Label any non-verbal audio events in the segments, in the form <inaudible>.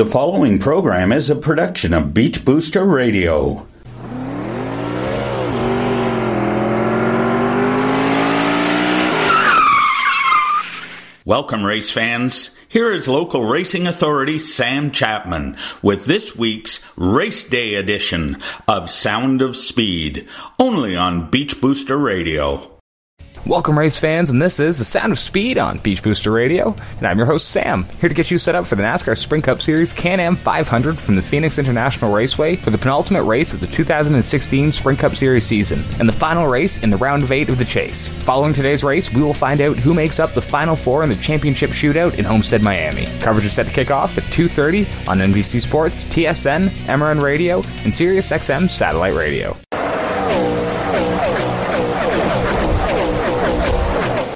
The following program is a production of Beach Booster Radio. Welcome, race fans. Here is local racing authority Sam Chapman with this week's Race Day edition of Sound of Speed, only on Beach Booster Radio. Welcome, race fans, and this is the Sound of Speed on Beach Booster Radio, and I'm your host Sam, here to get you set up for the NASCAR Sprint Cup Series Can-Am 500 from the Phoenix International Raceway for the penultimate race of the 2016 Sprint Cup Series season, and the final race in the round of eight of the chase. Following today's race, we will find out who makes up the final four in the championship shootout in Homestead, Miami. Coverage is set to kick off at 2:30 on NBC Sports, TSN, MRN Radio, and SiriusXM satellite radio.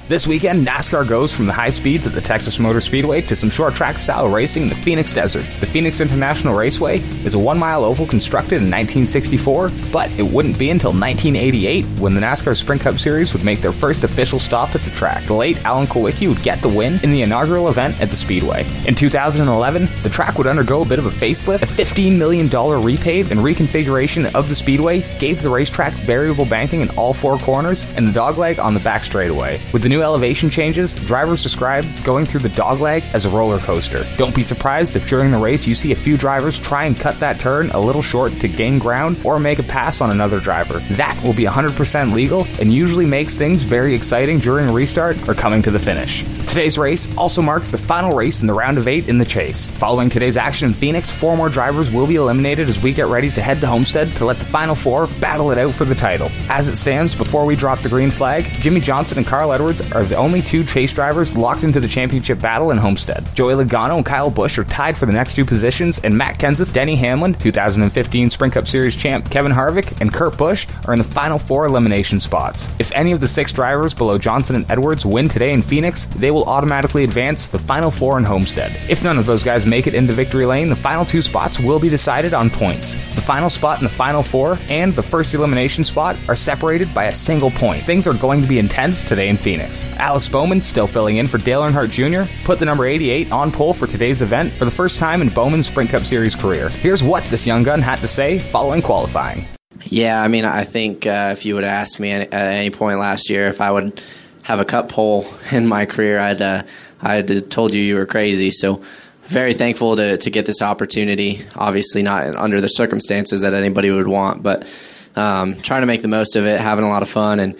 This weekend, NASCAR goes from the high speeds at the Texas Motor Speedway to some short track style racing in the Phoenix Desert. The Phoenix International Raceway is a one mile oval constructed in 1964, but it wouldn't be until 1988 when the NASCAR Sprint Cup Series would make their first official stop at the track. The late Alan Kulwicki would get the win in the inaugural event at the Speedway. In 2011, the track would undergo a bit of a facelift. A $15 million repave and reconfiguration of the Speedway gave the racetrack variable banking in all four corners and the dogleg on the back straightaway. With the new elevation changes, drivers describe going through the dogleg as a roller coaster. Don't be surprised if during the race you see a few drivers try and cut that turn a little short to gain ground or make a pass on another driver. That will be 100% legal and usually makes things very exciting during a restart or coming to the finish. Today's race also marks the final race in the round of eight in the chase. Following today's action in Phoenix, four more drivers will be eliminated as we get ready to head to Homestead to let the final four battle it out for the title. As it stands, before we drop the green flag, Jimmie Johnson and Carl Edwards are the only two chase drivers locked into the championship battle in Homestead. Joey Logano and Kyle Busch are tied for the next two positions, and Matt Kenseth, Denny Hamlin, 2015 Sprint Cup Series champ Kevin Harvick, and Kurt Busch are in the final four elimination spots. If any of the six drivers below Johnson and Edwards win today in Phoenix, they will automatically advance the final four in Homestead. If none of those guys make it into victory lane, the final two spots will be decided on points. The final spot in the final four and the first elimination spot are separated by a single point. Things are going to be intense today in Phoenix. Alex Bowman, still filling in for Dale Earnhardt Jr., put the number 88 on pole for today's event for the first time in Bowman's Sprint Cup Series career. Here's what this young gun had to say following qualifying. Yeah, I mean, I think uh, if you would asked me at any point last year if I would have a cup pole <laughs> in my career, I'd uh, I'd told you you were crazy. So very thankful to to get this opportunity. Obviously, not under the circumstances that anybody would want, but um, trying to make the most of it, having a lot of fun, and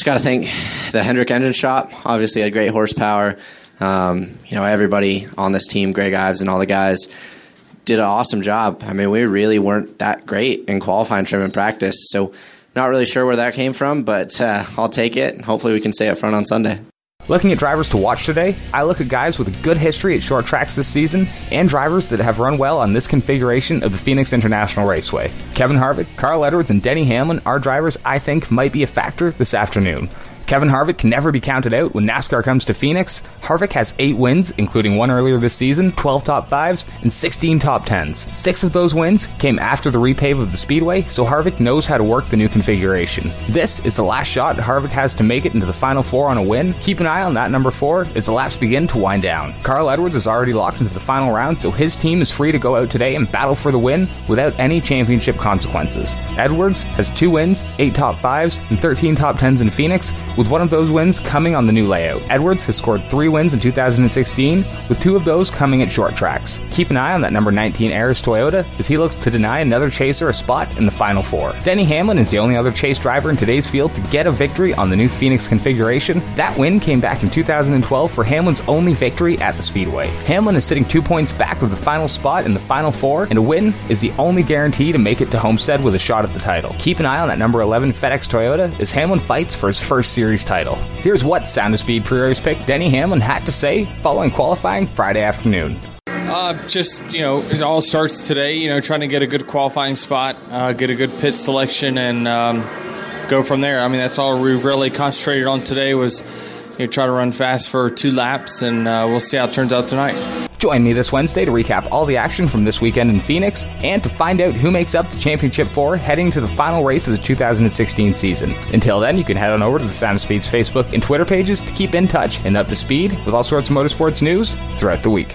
just got to thank the Hendrick Engine Shop. Obviously, had great horsepower. Um, you know, everybody on this team, Greg Ives and all the guys, did an awesome job. I mean, we really weren't that great in qualifying trim and practice, so not really sure where that came from, but uh, I'll take it. Hopefully, we can stay up front on Sunday. Looking at drivers to watch today, I look at guys with a good history at short tracks this season and drivers that have run well on this configuration of the Phoenix International Raceway. Kevin Harvick, Carl Edwards, and Denny Hamlin are drivers I think might be a factor this afternoon. Kevin Harvick can never be counted out when NASCAR comes to Phoenix. Harvick has eight wins, including one earlier this season, 12 top fives, and 16 top tens. Six of those wins came after the repave of the Speedway, so Harvick knows how to work the new configuration. This is the last shot Harvick has to make it into the final four on a win. Keep an eye on that number four as the laps begin to wind down. Carl Edwards is already locked into the final round, so his team is free to go out today and battle for the win without any championship consequences. Edwards has two wins, eight top fives, and 13 top tens in Phoenix, with one of those wins coming on the new layout. Edwards has scored three wins in 2016, with two of those coming at short tracks. Keep an eye on that number 19 ARRIS Toyota as he looks to deny another chaser a spot in the final four. Denny Hamlin is the only other chase driver in today's field to get a victory on the new Phoenix configuration. That win came back in 2012 for Hamlin's only victory at the Speedway. Hamlin is sitting two points back with the final spot in the final four, and a win is the only guarantee to make it to Homestead with a shot at the title. Keep an eye on that number 11 FedEx Toyota as Hamlin fights for his first series title. Here's what Sound of Speed pre-race pick Denny Hamlin had to say following qualifying Friday afternoon. Uh, just you know, it all starts today. You know, trying to get a good qualifying spot, uh, get a good pit selection, and um, go from there. I mean, that's all we really concentrated on today was you know, try to run fast for two laps, and uh, we'll see how it turns out tonight. Join me this Wednesday to recap all the action from this weekend in Phoenix and to find out who makes up the championship four heading to the final race of the 2016 season. Until then, you can head on over to the Sound of Speed's Facebook and Twitter pages to keep in touch and up to speed with all sorts of motorsports news throughout the week.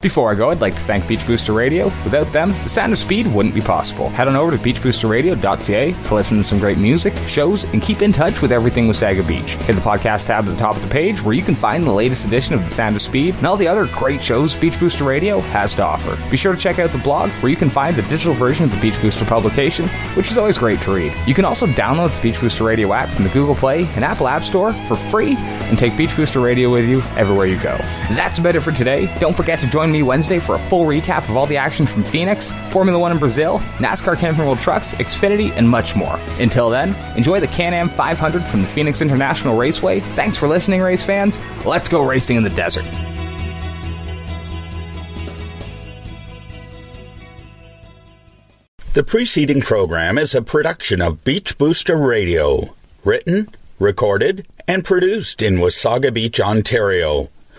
Before I go, I'd like to thank Beach Booster Radio. Without them, the sound of speed wouldn't be possible. Head on over to beachboosterradio.ca to listen to some great music, shows, and keep in touch with everything Wasaga Beach. Hit the podcast tab at the top of the page where you can find the latest edition of The Sound of Speed and all the other great shows Beach Booster Radio has to offer. Be sure to check out the blog where you can find the digital version of the Beach Booster publication, which is always great to read. You can also download the Beach Booster Radio app from the Google Play and Apple App Store for free and take Beach Booster Radio with you everywhere you go. That's about it for today. Don't forget to join me Wednesday for a full recap of all the action from Phoenix, Formula One in Brazil, NASCAR Camping World Trucks, Xfinity, and much more. Until then, enjoy the Can Am 500 from the Phoenix International Raceway. Thanks for listening, race fans. Let's go racing in the desert. The preceding program is a production of Beach Booster Radio, written, recorded, and produced in Wasaga Beach, Ontario.